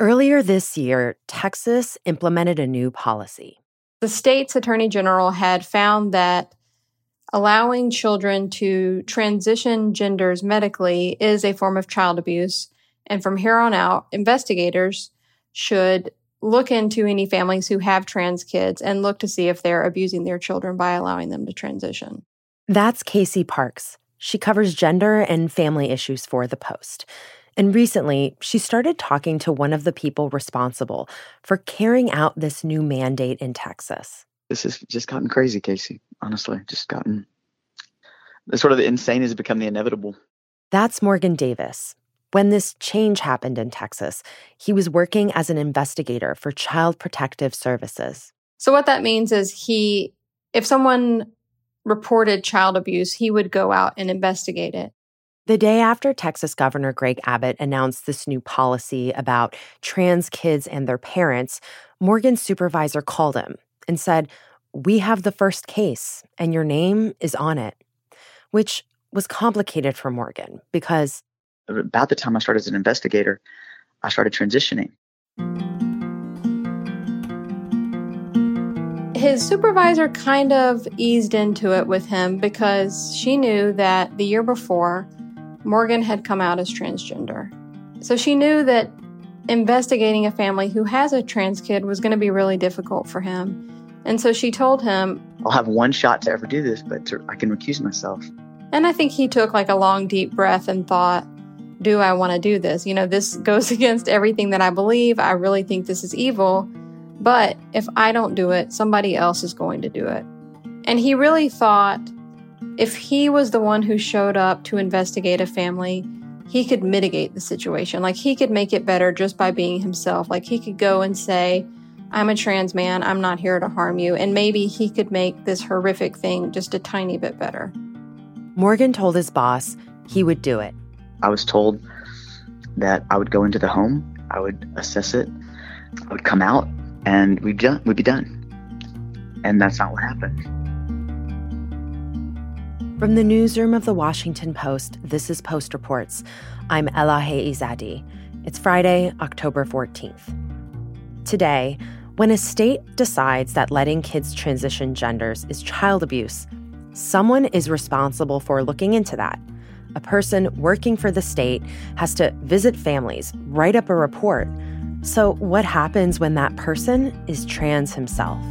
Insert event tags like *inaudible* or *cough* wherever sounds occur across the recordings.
Earlier this year, Texas implemented a new policy. The state's attorney general had found that allowing children to transition genders medically is a form of child abuse. And from here on out, investigators should look into any families who have trans kids and look to see if they're abusing their children by allowing them to transition. That's Casey Parks. She covers gender and family issues for The Post. And recently, she started talking to one of the people responsible for carrying out this new mandate in Texas. This has just gotten crazy, Casey. Honestly, just gotten the sort of the insane has become the inevitable. That's Morgan Davis. When this change happened in Texas, he was working as an investigator for Child Protective Services. So, what that means is he, if someone reported child abuse, he would go out and investigate it. The day after Texas Governor Greg Abbott announced this new policy about trans kids and their parents, Morgan's supervisor called him and said, We have the first case, and your name is on it, which was complicated for Morgan because. About the time I started as an investigator, I started transitioning. His supervisor kind of eased into it with him because she knew that the year before, Morgan had come out as transgender. So she knew that investigating a family who has a trans kid was going to be really difficult for him. And so she told him, I'll have one shot to ever do this, but I can recuse myself. And I think he took like a long, deep breath and thought, Do I want to do this? You know, this *laughs* goes against everything that I believe. I really think this is evil. But if I don't do it, somebody else is going to do it. And he really thought if he was the one who showed up to investigate a family, he could mitigate the situation. Like he could make it better just by being himself. Like he could go and say, I'm a trans man, I'm not here to harm you. And maybe he could make this horrific thing just a tiny bit better. Morgan told his boss he would do it. I was told that I would go into the home, I would assess it, I would come out, and we'd, done, we'd be done. And that's not what happened. From the newsroom of the Washington Post, this is Post Reports. I'm Elahe Izadi. It's Friday, October 14th. Today, when a state decides that letting kids transition genders is child abuse, someone is responsible for looking into that. A person working for the state has to visit families, write up a report. So, what happens when that person is trans himself?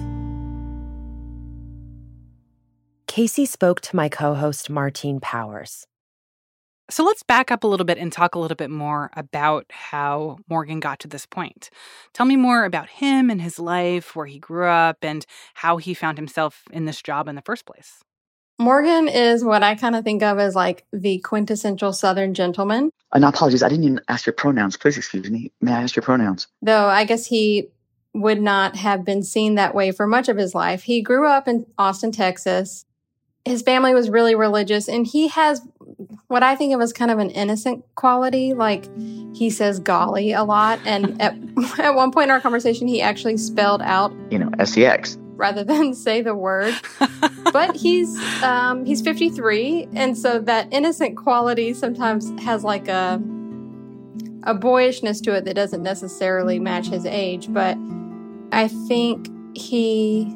Casey spoke to my co host, Martine Powers. So let's back up a little bit and talk a little bit more about how Morgan got to this point. Tell me more about him and his life, where he grew up, and how he found himself in this job in the first place. Morgan is what I kind of think of as like the quintessential Southern gentleman. Uh, and apologies, I didn't even ask your pronouns. Please excuse me. May I ask your pronouns? Though I guess he would not have been seen that way for much of his life. He grew up in Austin, Texas his family was really religious and he has what I think of as kind of an innocent quality. Like he says golly a lot. And *laughs* at, *laughs* at one point in our conversation, he actually spelled out, you know, SEX rather than *laughs* say the word. but he's um, he's 53, and so that innocent quality sometimes has like a a boyishness to it that doesn't necessarily match his age. But I think he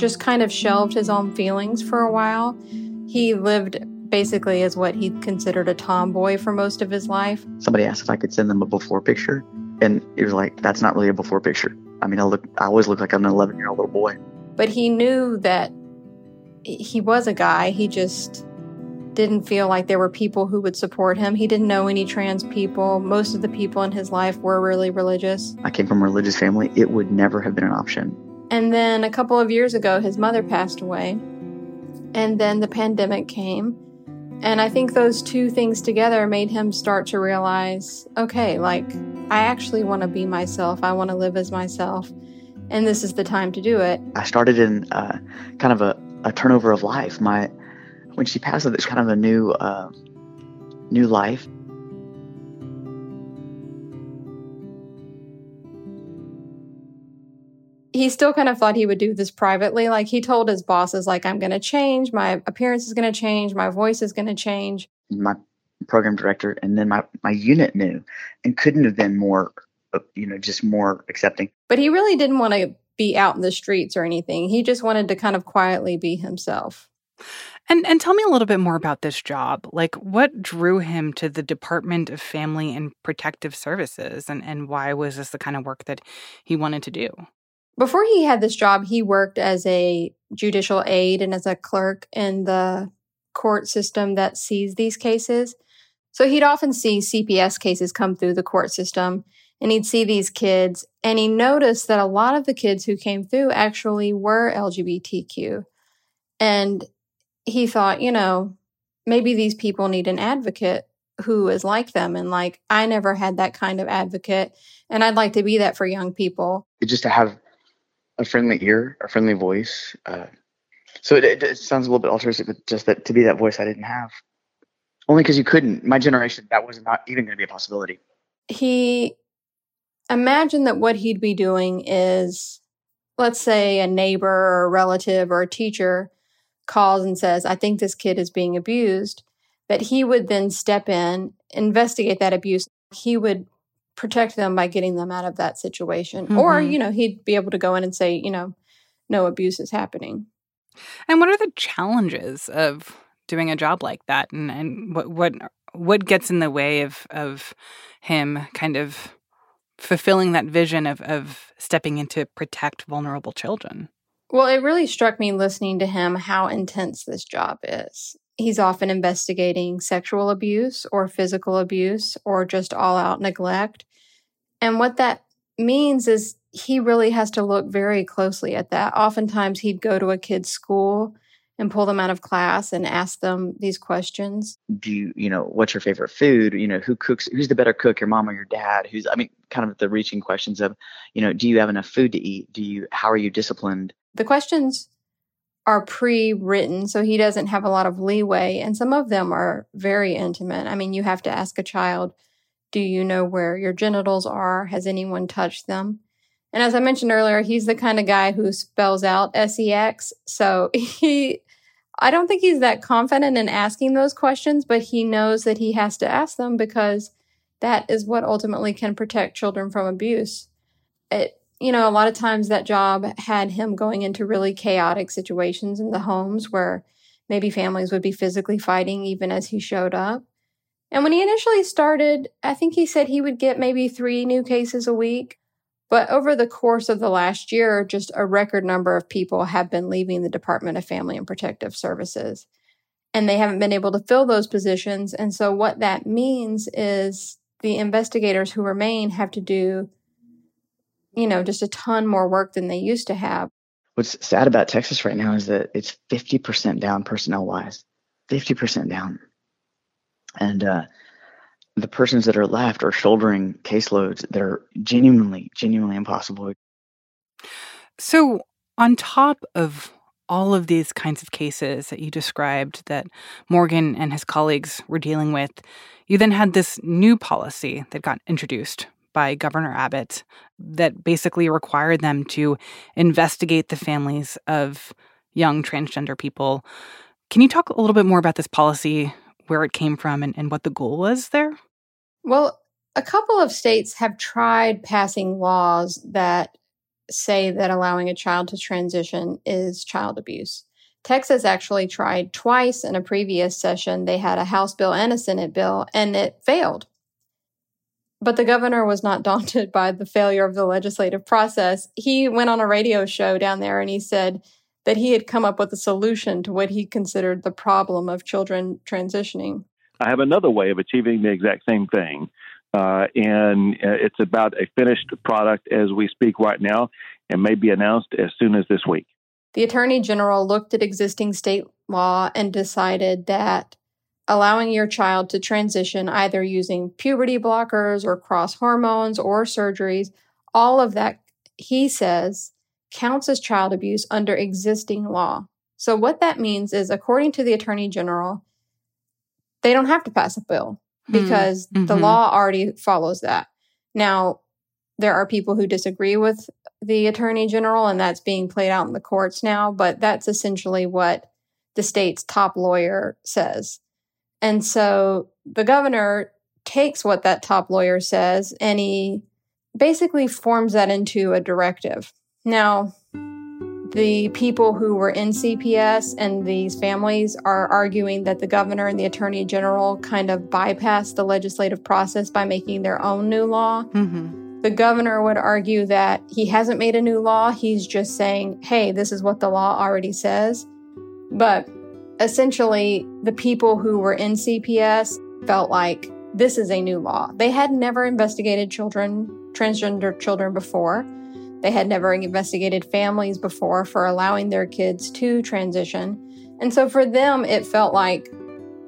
just kind of shelved his own feelings for a while. He lived basically as what he considered a tomboy for most of his life. Somebody asked if I could send them a before picture, and he was like, "That's not really a before picture." I mean, I look, I always look like I'm an 11 year old little boy. But he knew that he was a guy. He just didn't feel like there were people who would support him. He didn't know any trans people. Most of the people in his life were really religious. I came from a religious family. It would never have been an option. And then a couple of years ago, his mother passed away. And then the pandemic came. And I think those two things together made him start to realize okay, like, I actually want to be myself. I want to live as myself. And this is the time to do it. I started in uh, kind of a, a, turnover of life. My When she passed, it's kind of a new, uh, new life. He still kind of thought he would do this privately. Like he told his bosses, like, I'm going to change. My appearance is going to change. My voice is going to change. My program director and then my, my unit knew and couldn't have been more uh, you know, just more accepting. But he really didn't want to be out in the streets or anything. He just wanted to kind of quietly be himself. And and tell me a little bit more about this job. Like what drew him to the Department of Family and Protective Services and, and why was this the kind of work that he wanted to do? Before he had this job, he worked as a judicial aide and as a clerk in the court system that sees these cases. So he'd often see CPS cases come through the court system and he'd see these kids and he noticed that a lot of the kids who came through actually were LGBTQ. And he thought, you know, maybe these people need an advocate who is like them. And like, I never had that kind of advocate. And I'd like to be that for young people. Just to have a friendly ear, a friendly voice. Uh, so it, it, it, sounds a little bit altruistic, but just that to be that voice I didn't have. Only because you couldn't. My generation, that was not even going to be a possibility. He imagined that what he'd be doing is, let's say, a neighbor or a relative or a teacher calls and says, I think this kid is being abused, that he would then step in, investigate that abuse. He would protect them by getting them out of that situation. Mm-hmm. Or, you know, he'd be able to go in and say, you know, no abuse is happening. And what are the challenges of doing a job like that? And, and what, what, what gets in the way of, of him kind of fulfilling that vision of, of stepping in to protect vulnerable children? Well, it really struck me listening to him how intense this job is. He's often investigating sexual abuse or physical abuse or just all out neglect. And what that means is he really has to look very closely at that. Oftentimes, he'd go to a kid's school and pull them out of class and ask them these questions. Do you, you know, what's your favorite food? You know, who cooks, who's the better cook, your mom or your dad? Who's, I mean, kind of the reaching questions of, you know, do you have enough food to eat? Do you, how are you disciplined? The questions are pre written, so he doesn't have a lot of leeway, and some of them are very intimate. I mean, you have to ask a child, Do you know where your genitals are? Has anyone touched them? And as I mentioned earlier, he's the kind of guy who spells out sex. So *laughs* he, I don't think he's that confident in asking those questions, but he knows that he has to ask them because that is what ultimately can protect children from abuse. It, you know, a lot of times that job had him going into really chaotic situations in the homes where maybe families would be physically fighting even as he showed up. And when he initially started, I think he said he would get maybe three new cases a week. But over the course of the last year, just a record number of people have been leaving the Department of Family and Protective Services. And they haven't been able to fill those positions. And so, what that means is the investigators who remain have to do you know, just a ton more work than they used to have. What's sad about Texas right now is that it's 50% down personnel wise, 50% down. And uh, the persons that are left are shouldering caseloads that are genuinely, genuinely impossible. So, on top of all of these kinds of cases that you described that Morgan and his colleagues were dealing with, you then had this new policy that got introduced by Governor Abbott that basically required them to investigate the families of young transgender people. Can you talk a little bit more about this policy, where it came from, and, and what the goal was there? Well, a couple of states have tried passing laws that say that allowing a child to transition is child abuse. Texas actually tried twice in a previous session. They had a House bill and a Senate bill, and it failed. But the governor was not *laughs* daunted by the failure of the legislative process. He went on a radio show down there and he said that he had come up with a solution to what he considered the problem of children transitioning. I have another way of achieving the exact same thing. Uh, and uh, it's about a finished product as we speak right now and may be announced as soon as this week. The Attorney General looked at existing state law and decided that allowing your child to transition either using puberty blockers or cross hormones or surgeries, all of that, he says, counts as child abuse under existing law. So, what that means is, according to the Attorney General, they don't have to pass a bill hmm. because mm-hmm. the law already follows that. Now, there are people who disagree with the Attorney General, and that's being played out in the courts now, but that's essentially what the state's top lawyer says. And so the governor takes what that top lawyer says and he basically forms that into a directive. Now, the people who were in CPS and these families are arguing that the governor and the attorney general kind of bypassed the legislative process by making their own new law. Mm-hmm. The governor would argue that he hasn't made a new law. He's just saying, hey, this is what the law already says. But essentially, the people who were in CPS felt like this is a new law. They had never investigated children, transgender children before. They had never investigated families before for allowing their kids to transition. And so for them, it felt like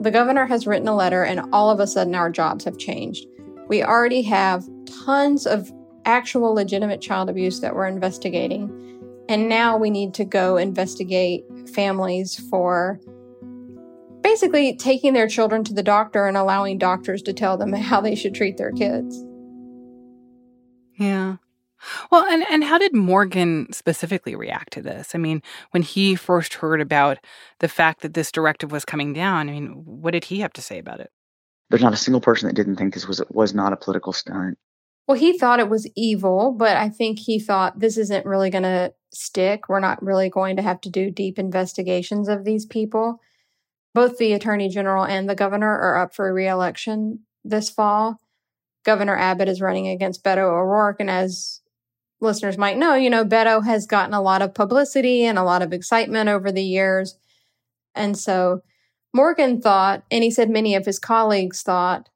the governor has written a letter and all of a sudden our jobs have changed. We already have tons of actual legitimate child abuse that we're investigating. And now we need to go investigate families for basically taking their children to the doctor and allowing doctors to tell them *laughs* how they should treat their kids. Yeah. Well, and, and how did Morgan specifically react to this? I mean, when he first heard about the fact that this directive was coming down, I mean, what did he have to say about it? There's not a single person that didn't think this was was not a political stunt. Well, he thought it was evil, but I think he thought this isn't really going to stick. We're not really going to have to do deep investigations of these people. Both the attorney general and the governor are up for reelection this fall. Governor Abbott is running against Beto O'Rourke, and as listeners might know, you know, Beto has gotten a lot of publicity and a lot of excitement over the years. And so Morgan thought, and he said many of his colleagues thought,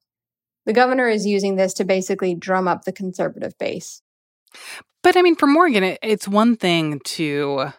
the governor is using this to basically drum up the conservative base. But I mean, for Morgan, it, it's one thing to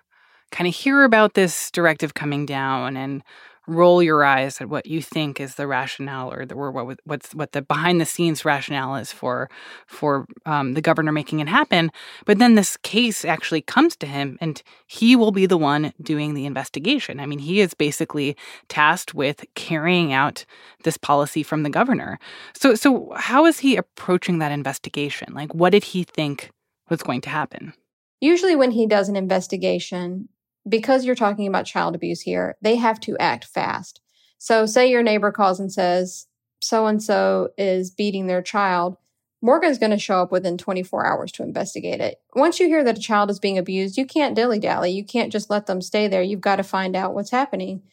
kind of hear about this directive coming down and roll your eyes at what you think is the rationale or the or what what's what the behind the scenes rationale is for for um, the governor making it happen. But then this case actually comes to him, and he will be the one doing the investigation. I mean, he is basically tasked with carrying out this policy from the governor. So so how is he approaching that investigation? Like, what did he think was going to happen? Usually, when he does an investigation, because you're talking about child abuse here, they have to act fast. So, say your neighbor calls and says, so and so is beating their child. Morgan's going to show up within 24 hours to investigate it. Once you hear that a child is being abused, you can't dilly dally. You can't just let them stay there. You've got to find out what's happening.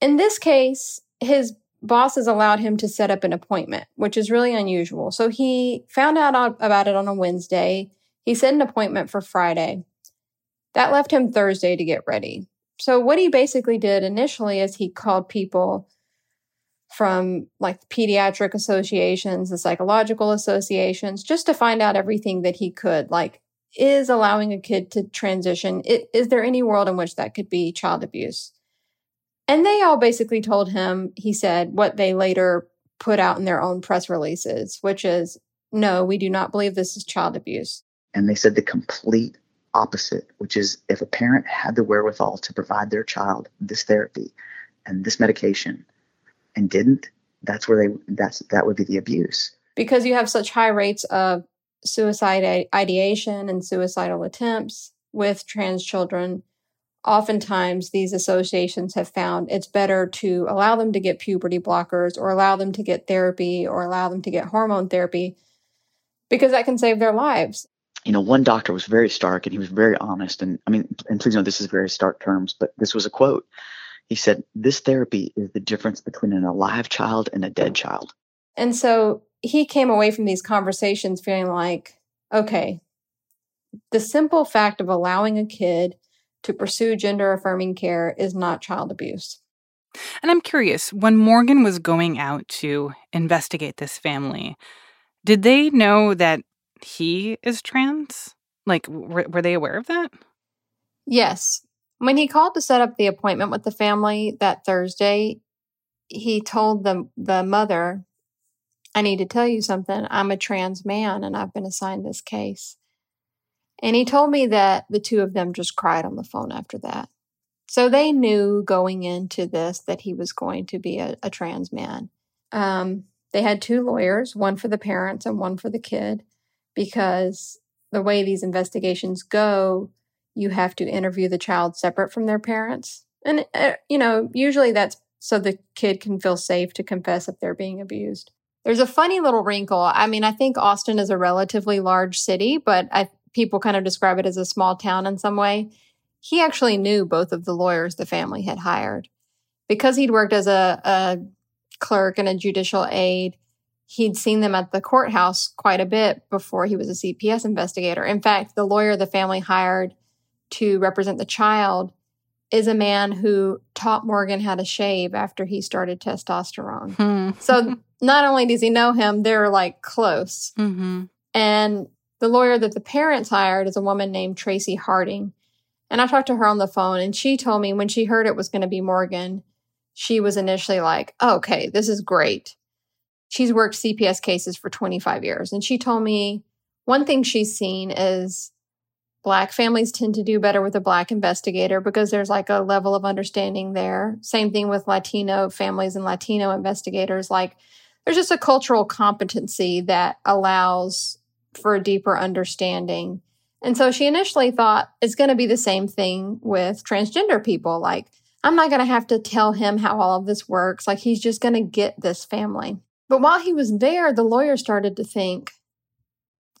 In this case, his bosses allowed him to set up an appointment, which is really unusual. So he found out about it on a Wednesday. He set an appointment for Friday. That left him Thursday to get ready. So, what he basically did initially is he called people from like pediatric associations, the psychological associations, just to find out everything that he could. Like, is allowing a kid to transition, is there any world in which that could be child abuse? And they all basically told him, he said, what they later put out in their own press releases, which is no, we do not believe this is child abuse. And they said the complete opposite, which is if a parent had the wherewithal to provide their child this therapy and this medication and didn't, that's where they that's that would be the abuse. Because you have such high rates of suicide ideation and suicidal attempts with trans children, oftentimes these associations have found it's better to allow them to get puberty blockers or allow them to get therapy or allow them to get hormone therapy because that can save their lives you know, one doctor was very stark and he was very honest. And I mean, and please know this is very stark terms, but this was a quote. He said, This therapy is the difference between an alive child and a dead child. And so he came away from these conversations feeling like, okay, the simple fact of allowing a kid to pursue gender affirming care is not child abuse. And I'm curious, when Morgan was going out to investigate this family, did they know that he is trans? Like, were, were they aware of that? Yes. When he called to set up the appointment with the family that Thursday, he told the, the mother, I need to tell you something. I'm a trans man and I've been assigned this case. And he told me that the two of them just cried on the phone after that. So they knew going into this that he was going to be a, a trans man. Um, they had two lawyers, one for the parents and one for the kid because the way these investigations go, you have to interview the child separate from their parents. And, uh, you know, usually that's so the kid can feel safe to confess if they're being abused. There's a funny little wrinkle. I mean, I think Austin is a relatively large city, but I, people kind of describe it as a small town in some way. He actually knew both of the lawyers the family had hired. Because he'd worked as a, a clerk and a judicial aide, he'd seen them at the courthouse quite a bit before he was a CPS investigator. In fact, the lawyer the family hired to represent the child is a man who taught Morgan how to shave after he started testosterone. Hmm. so *laughs* not only does he know him, they're like close. Mm-hmm. And the lawyer that the parents hired is a woman named Tracy Harding. And I talked to her on the phone, and she told me when she heard it was going to be Morgan, she was initially like, oh, okay, this is great she's worked CPS cases for 25 years. And she told me one thing she's seen is Black families tend to do better with a Black investigator because there's like a level of understanding there. Same thing with Latino families and Latino investigators. Like there's just a cultural competency that allows for a deeper understanding. And so she initially thought it's going to be the same thing with transgender people. Like, I'm not going to have to tell him how all of this works. Like, he's just going to get this family. But while he was there, the lawyer started to think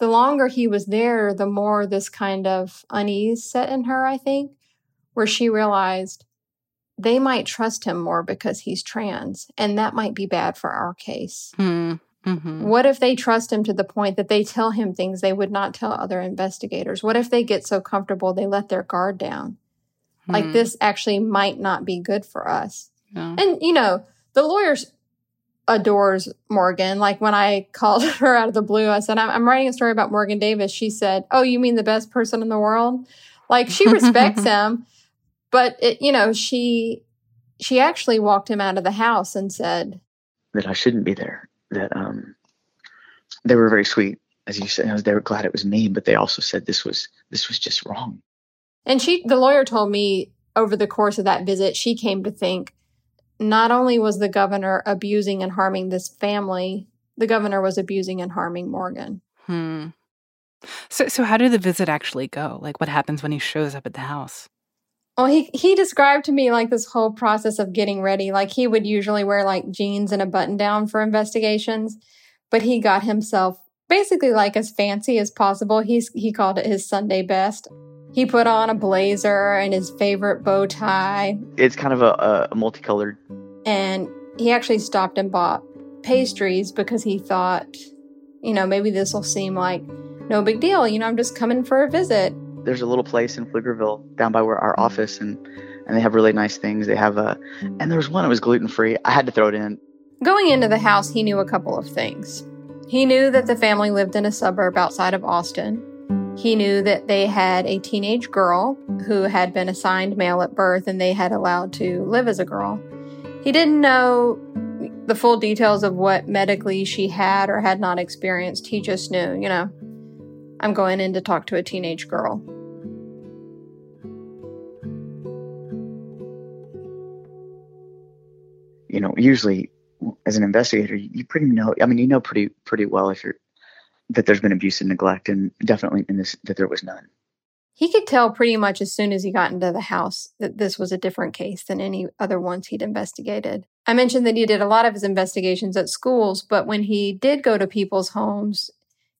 the longer he was there, the more this kind of unease set in her, I think, where she realized they might trust him more because he's trans, and that might be bad for our case. Hmm. Mm-hmm. What if they trust him to the point that they tell him things they would not tell other investigators? What if they get so comfortable they let their guard down? Hmm. Like this actually might not be good for us. Yeah. And, you know, the lawyers adores Morgan. Like when I *laughs* called her out of the blue, I said, I'm, I'm, writing a story about Morgan Davis. She said, Oh, you mean the best person in the world? Like she respects *laughs* him, but it, you know, she, she actually walked him out of the house and said that I shouldn't be there. That, um, they were very sweet. As you said, they were glad it was me, but they also said this was, this was just wrong. And she, the lawyer told me over the course of that visit, she came to think not only was the governor abusing and harming this family, the governor was abusing and harming Morgan. Hmm. So, so how did the visit actually go? Like, what happens when he shows up at the house? Well, he he described to me like this whole process of getting ready. Like he would usually wear like jeans and a button down for investigations, but he got himself basically like as fancy as possible. He's he called it his Sunday best. He put on a blazer and his favorite bow tie. It's kind of a, a multicolored. And he actually stopped and bought pastries because he thought, you know, maybe this will seem like no big deal. You know, I'm just coming for a visit. There's a little place in Pflugerville down by where our office and and they have really nice things. They have a and there was one that was gluten free. I had to throw it in. Going into the house, he knew a couple of things. He knew that the family lived in a suburb outside of Austin. He knew that they had a teenage girl who had been assigned male at birth and they had allowed to live as a girl. He didn't know the full details of what medically she had or had not experienced. He just knew, you know, I'm going in to talk to a teenage girl. You know, usually as an investigator, you pretty know, I mean, you know pretty pretty well if you're that there's been abuse and neglect, and definitely in this that there was none. He could tell pretty much as soon as he got into the house that this was a different case than any other ones he'd investigated. I mentioned that he did a lot of his investigations at schools, but when he did go to people's homes,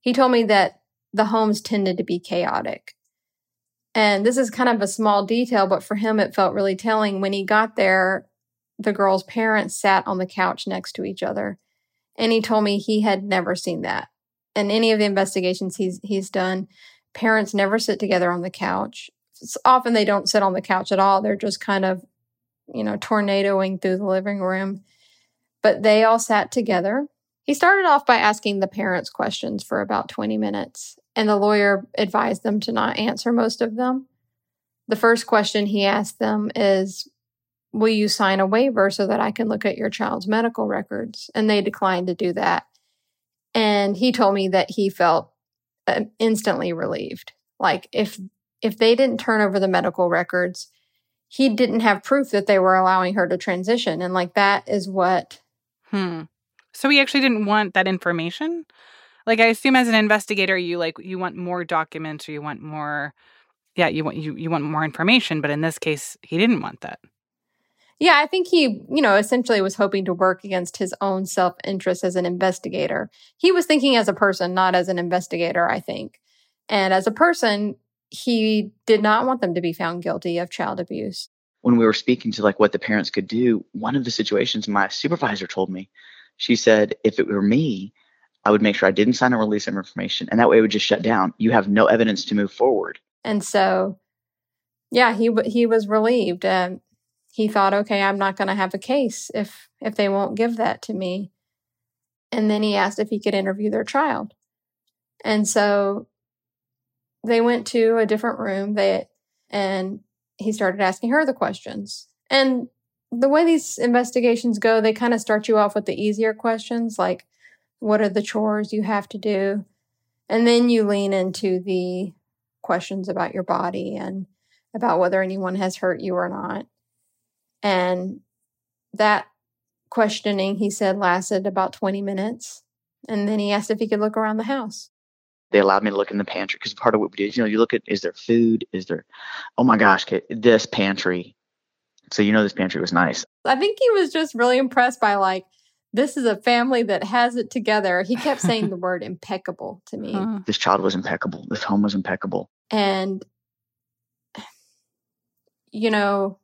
he told me that the homes tended to be chaotic. And this is kind of a small detail, but for him, it felt really telling. When he got there, the girl's parents sat on the couch next to each other. And he told me he had never seen that in any of the investigations he's he's done, parents never sit together on the couch. It's often they don't sit on the couch at all. They're just kind of, you know, tornadoing through the living room. But they all sat together. He started off by asking the parents questions for about 20 minutes, and the lawyer advised them to not answer most of them. The first question he asked them is, Will you sign a waiver so that I can look at your child's medical records? And they declined to do that. And he told me that he felt uh, instantly relieved. Like if if they didn't turn over the medical records, he didn't have proof that they were allowing her to transition and like that is what Hmm. So he actually didn't want that information? Like I assume as an investigator you like you want more documents or you want more yeah, you want you you want more information, but in this case he didn't want that. Yeah, I think he, you know, essentially was hoping to work against his own self interest as an investigator. He was thinking as a person, not as an investigator, I think. And as a person, he did not want them to be found guilty of child abuse. When we were speaking to like what the parents could do, one of the situations my supervisor told me, she said, if it were me, I would make sure I didn't sign a release of information and that way it would just shut down. You have no evidence to move forward. And so, yeah, he, he was relieved. Um, he thought, okay, I'm not going to have a case if if they won't give that to me. And then he asked if he could interview their child. And so they went to a different room they and he started asking her the questions. And the way these investigations go, they kind of start you off with the easier questions like what are the chores you have to do? And then you lean into the questions about your body and about whether anyone has hurt you or not. And that questioning, he said, lasted about 20 minutes. And then he asked if he could look around the house. They allowed me to look in the pantry because part of what we do is, you know, you look at is there food? Is there, oh my gosh, this pantry. So, you know, this pantry was nice. I think he was just really impressed by like, this is a family that has it together. He kept *laughs* saying the word impeccable to me. Huh. This child was impeccable. This home was impeccable. And, you know,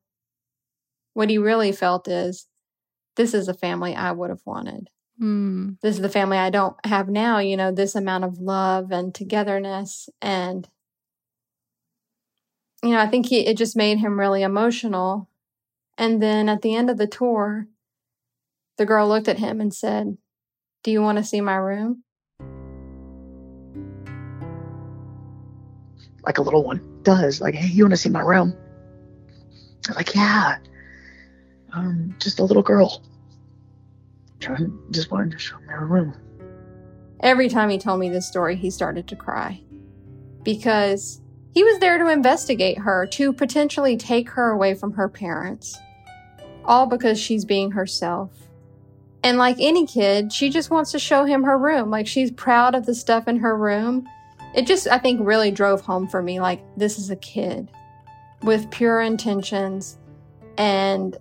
what he really felt is this is a family I would have wanted. Mm. This is the family I don't have now, you know, this amount of love and togetherness. And, you know, I think he, it just made him really emotional. And then at the end of the tour, the girl looked at him and said, Do you want to see my room? Like a little one does. Like, hey, you want to see my room? I'm like, yeah um, just a little girl. Trying, just wanted to show me her room. Every time he told me this story, he started to cry because he was there to investigate her, to potentially take her away from her parents, all because she's being herself. And like any kid, she just wants to show him her room. Like she's proud of the stuff in her room. It just, I think, really drove home for me like, this is a kid with pure intentions and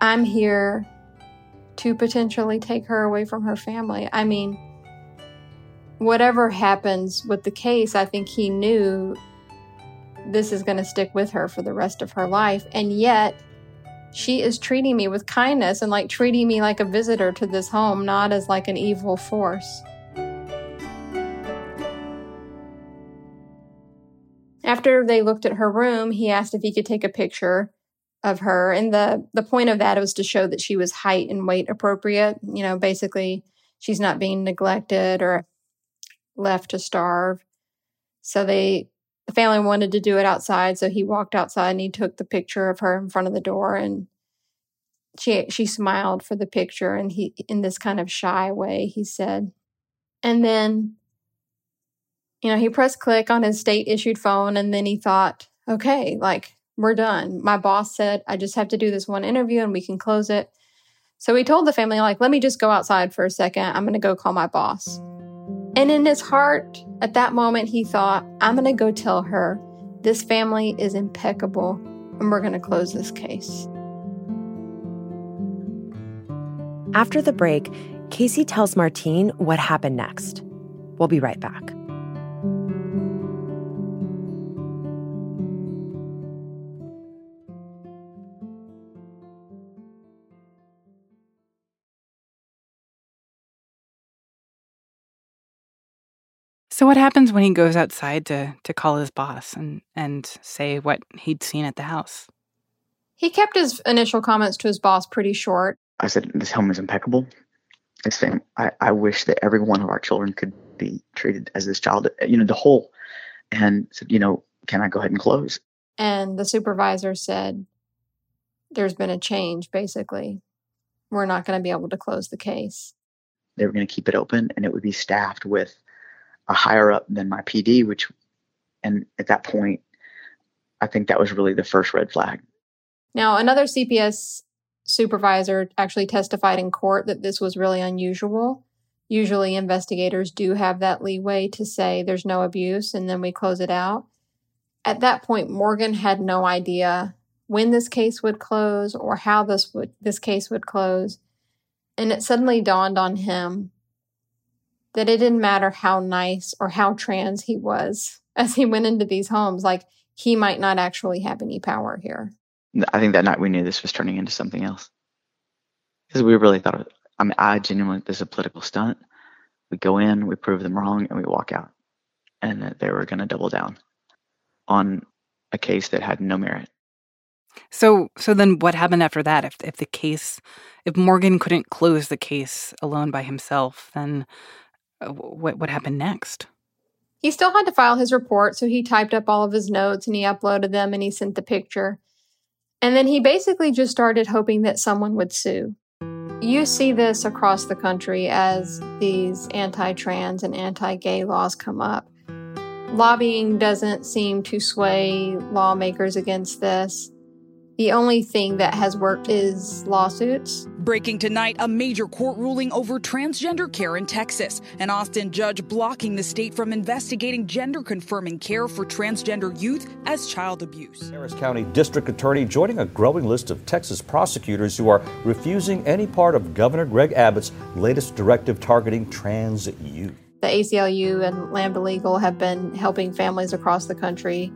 I'm here to potentially take her away from her family. I mean, whatever happens with the case, I think he knew this is going to stick with her for the rest of her life. And yet, she is treating me with kindness and like treating me like a visitor to this home, not as like an evil force. After they looked at her room, he asked if he could take a picture of her. And the the point of that was to show that she was height and weight appropriate. You know, basically she's not being neglected or left to starve. So they the family wanted to do it outside, so he walked outside and he took the picture of her in front of the door and she she smiled for the picture and he in this kind of shy way he said. And then you know, he pressed click on his state issued phone and then he thought, okay, like we're done. My boss said, I just have to do this one interview and we can close it. So he told the family, like, let me just go outside for a second. I'm going to go call my boss. And in his heart, at that moment, he thought, I'm going to go tell her this family is impeccable and we're going to close this case. After the break, Casey tells Martine what happened next. We'll be right back. So what happens when he goes outside to to call his boss and and say what he'd seen at the house? He kept his initial comments to his boss pretty short. I said, "This home is impeccable. It's fam- I, I wish that every one of our children could be treated as this child, you know, the whole." And said, "You know, can I go ahead and close?" And the supervisor said, "There's been a change. Basically, we're not going to be able to close the case." They were going to keep it open, and it would be staffed with a higher up than my PD, which, and at that point, I think that was really the first red flag. Now, another CPS supervisor actually testified in court that this was really unusual. Usually, investigators do have that leeway to say there's no abuse and then we close it out. At that point, Morgan had no idea when this case would close or how this would this case would close. And it suddenly dawned on him that it didn't matter how nice or how trans he was as he went into these homes. Like he might not actually have any power here. I think that night we knew this was turning into something else because we really thought it. I mean, I genuinely this is a political stunt. We go in, we prove them wrong, and we walk out, and that they were going to double down on a case that had no merit. So, so then what happened after that? If if the case, if Morgan couldn't close the case alone by himself, then Uh, what what happened next? He still had to file his report, so he typed up all of his notes and he uploaded them and he sent the picture. And then he basically just started hoping that someone would sue. You see this across the country as these anti trans and anti gay laws come up. Lobbying doesn't seem to sway lawmakers against this. The only thing that has worked is lawsuits. Breaking tonight, a major court ruling over transgender care in Texas. An Austin judge blocking the state from investigating gender confirming care for transgender youth as child abuse. Harris County District Attorney joining a growing list of Texas prosecutors who are refusing any part of Governor Greg Abbott's latest directive targeting trans youth. The ACLU and Lambda Legal have been helping families across the country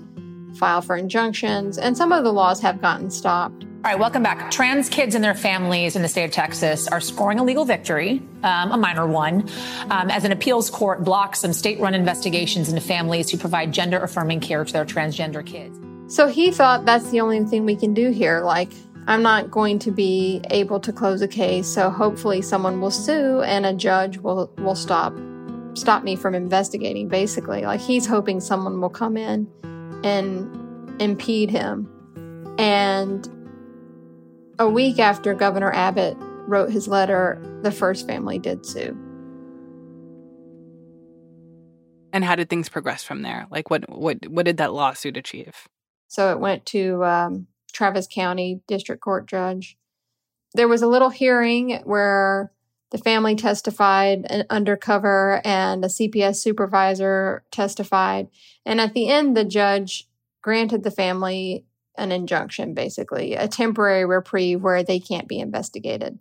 file for injunctions, and some of the laws have gotten stopped. All right, welcome back. Trans kids and their families in the state of Texas are scoring a legal victory, um, a minor one, um, as an appeals court blocks some state run investigations into families who provide gender affirming care to their transgender kids. So he thought that's the only thing we can do here. Like, I'm not going to be able to close a case, so hopefully someone will sue and a judge will, will stop stop me from investigating basically like he's hoping someone will come in and impede him. And a week after Governor Abbott wrote his letter, the first family did sue. And how did things progress from there? Like, what what what did that lawsuit achieve? So it went to um, Travis County District Court judge. There was a little hearing where the family testified an undercover and a CPS supervisor testified. And at the end, the judge granted the family an injunction, basically, a temporary reprieve where they can't be investigated.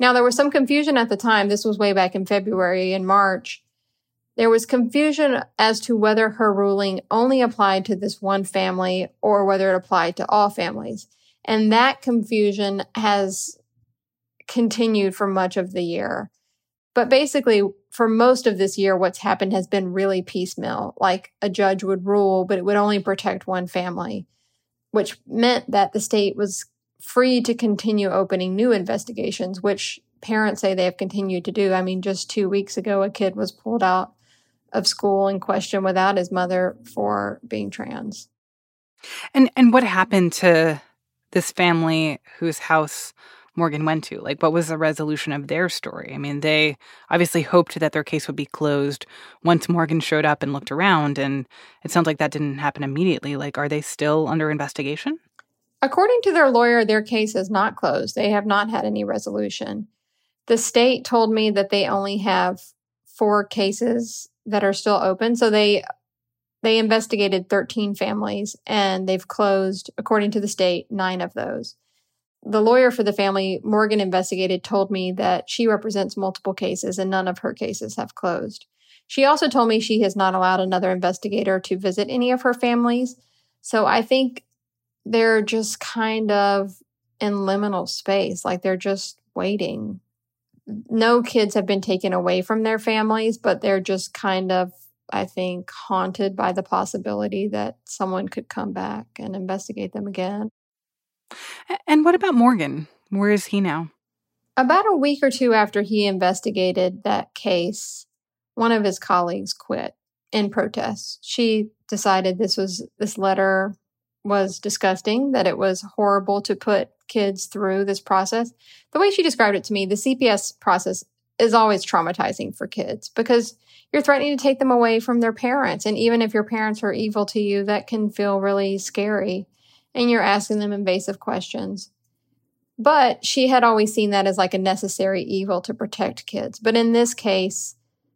Now, there was some confusion at the time. This was way back in February and March. There was confusion as to whether her ruling only applied to this one family or whether it applied to all families. And that confusion has continued for much of the year. But basically, for most of this year, what's happened has been really piecemeal. Like a judge would rule, but it would only protect one family, which meant that the state was free to continue opening new investigations, which parents say they have continued to do. I mean, just two weeks ago, a kid was pulled out of school in question without his mother for being trans. And and what happened to this family whose house Morgan went to? Like, what was the resolution of their story? I mean, they obviously hoped that their case would be closed once Morgan showed up and looked around, and it sounds like that didn't happen immediately. Like, are they still under investigation? According to their lawyer, their case is not closed. They have not had any resolution. The state told me that they only have four cases that are still open. So they they investigated 13 families and they've closed, according to the state, nine of those the lawyer for the family Morgan investigated told me that she represents multiple cases and none of her cases have closed. She also told me she has not allowed another investigator to visit any of her families. So I think they're just kind of in liminal space, like they're just waiting. No kids have been taken away from their families, but they're just kind of, I think, haunted by the possibility that someone could come back and investigate them again. And what about Morgan? Where is he now? About a week or two after he investigated that case, one of his colleagues quit in protest. She decided this was this letter was disgusting, that it was horrible to put kids through this process. The way she described it to me, the CPS process is always traumatizing for kids because you're threatening to take them away from their parents. And even if your parents are evil to you, that can feel really scary and you're asking them invasive questions. But she had always seen that as like a necessary evil to protect kids. But in this case,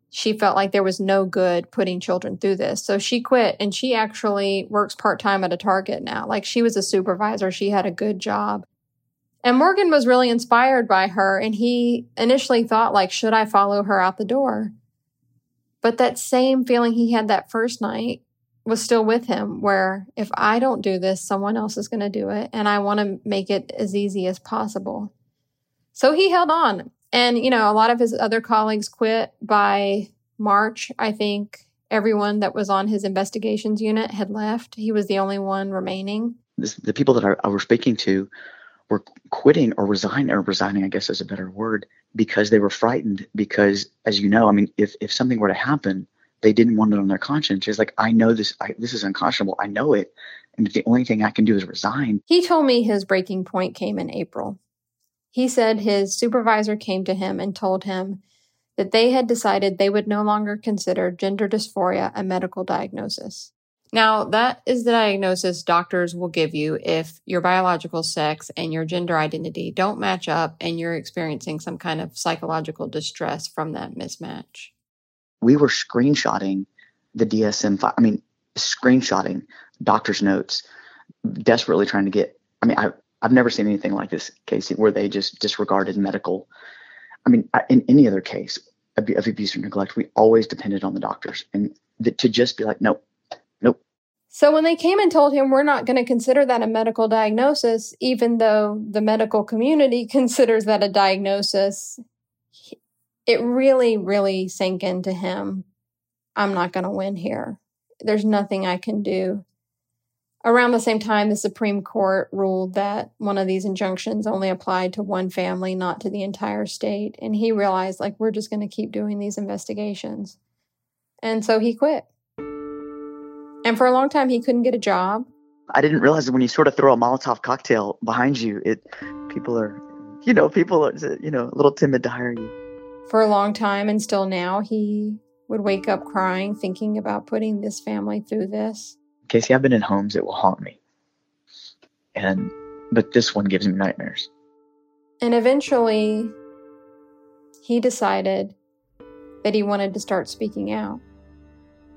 she felt like there was no good putting children through this. So she quit and she actually works part time at a Target now. Like she was a supervisor, she had a good job. And Morgan was really inspired by her and he initially thought like should I follow her out the door? But that same feeling he had that first night was still with him where if I don't do this, someone else is going to do it and I want to make it as easy as possible. So he held on and, you know, a lot of his other colleagues quit by March. I think everyone that was on his investigations unit had left. He was the only one remaining. The people that I, I was speaking to were quitting or resigning, or resigning, I guess is a better word, because they were frightened. Because, as you know, I mean, if, if something were to happen, they didn't want it on their conscience. It's like, I know this, I, this is unconscionable. I know it. And the only thing I can do is resign. He told me his breaking point came in April. He said his supervisor came to him and told him that they had decided they would no longer consider gender dysphoria a medical diagnosis. Now, that is the diagnosis doctors will give you if your biological sex and your gender identity don't match up and you're experiencing some kind of psychological distress from that mismatch. We were screenshotting the DSM 5, I mean, screenshotting doctor's notes, desperately trying to get, I mean, I, I've never seen anything like this, Casey, where they just disregarded medical. I mean, in any other case of abuse or neglect, we always depended on the doctors, and the, to just be like, nope, nope. So when they came and told him we're not going to consider that a medical diagnosis, even though the medical community *laughs* considers that a diagnosis, it really, really sank into him. I'm not going to win here. There's nothing I can do Around the same time, the Supreme Court ruled that one of these injunctions only applied to one family, not to the entire state. And he realized, like, we're just going to keep doing these investigations. And so he quit. And for a long time, he couldn't get a job. I didn't realize that when you sort of throw a Molotov cocktail behind you, it people are, you know, people are, you know, a little timid to hire you. For a long time, and still now, he would wake up crying, thinking about putting this family through this. Casey, I've been in homes that will haunt me. And but this one gives me nightmares. And eventually he decided that he wanted to start speaking out.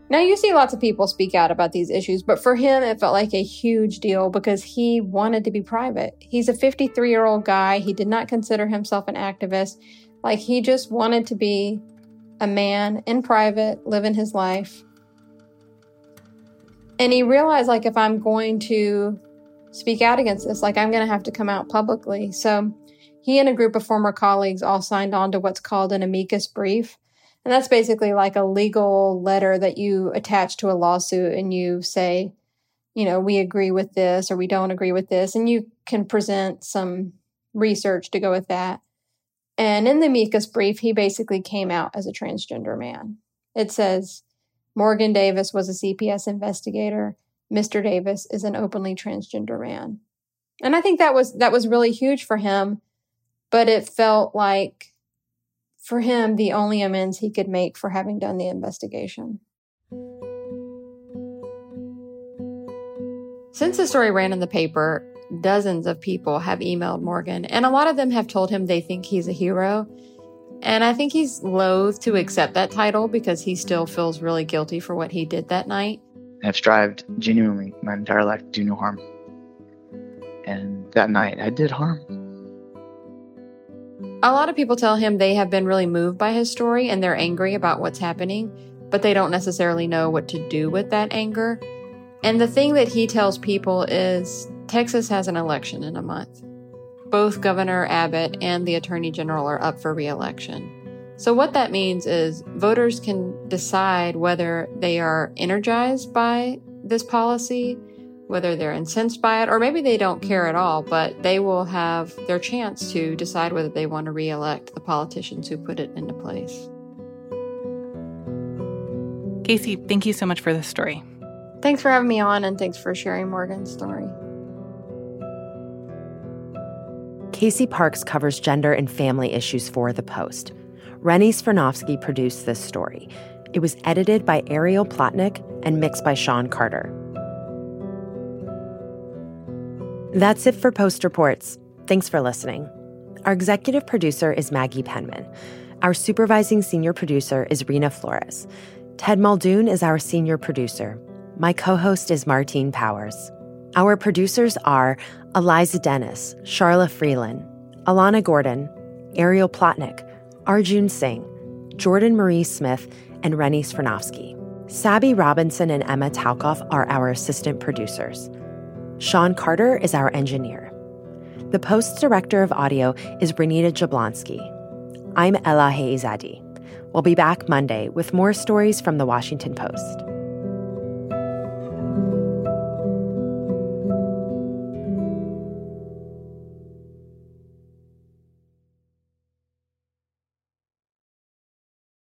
Now, you see lots of people speak out about these issues, but for him, it felt like a huge deal because he wanted to be private. He's a 53 year old guy. He did not consider himself an activist. Like, he just wanted to be a man in private, living his life. And he realized, like, if I'm going to speak out against this, like, I'm going to have to come out publicly. So he and a group of former colleagues all signed on to what's called an amicus brief. And that's basically like a legal letter that you attach to a lawsuit and you say, you know, we agree with this or we don't agree with this. And you can present some research to go with that. And in the amicus brief, he basically came out as a transgender man. It says, Morgan Davis was a CPS investigator. Mr. Davis is an openly transgender man. And I think that was that was really huge for him, but it felt like for him the only amends he could make for having done the investigation. Since the story ran in the paper, dozens of people have emailed Morgan, and a lot of them have told him they think he's a hero. And I think he's loath to accept that title because he still feels really guilty for what he did that night. I've strived genuinely my entire life to do no harm. And that night I did harm. A lot of people tell him they have been really moved by his story and they're angry about what's happening, but they don't necessarily know what to do with that anger. And the thing that he tells people is Texas has an election in a month both Governor Abbott and the Attorney General are up for reelection. So, what that means is voters can decide whether they are energized by this policy, whether they're incensed by it, or maybe they don't care at all, but they will have their chance to decide whether they want to reelect the politicians who put it into place. Casey, thank you so much for this story. Thanks for having me on, and thanks for sharing Morgan's story. Casey Parks covers gender and family issues for The Post. Rennie Svirnovskiy produced this story. It was edited by Ariel Plotnick and mixed by Sean Carter. That's it for Post Reports. Thanks for listening. Our executive producer is Maggie Penman. Our supervising senior producer is Reena Flores. Ted Muldoon is our senior producer. My co host is Martine Powers. Our producers are Eliza Dennis, Charla Freeland, Alana Gordon, Ariel Plotnick, Arjun Singh, Jordan Marie Smith, and Rennie Svirnovskiy. Sabby Robinson and Emma Talkoff are our assistant producers. Sean Carter is our engineer. The Post's director of audio is Renita Jablonski. I'm Elahe Izadi. We'll be back Monday with more stories from the Washington Post.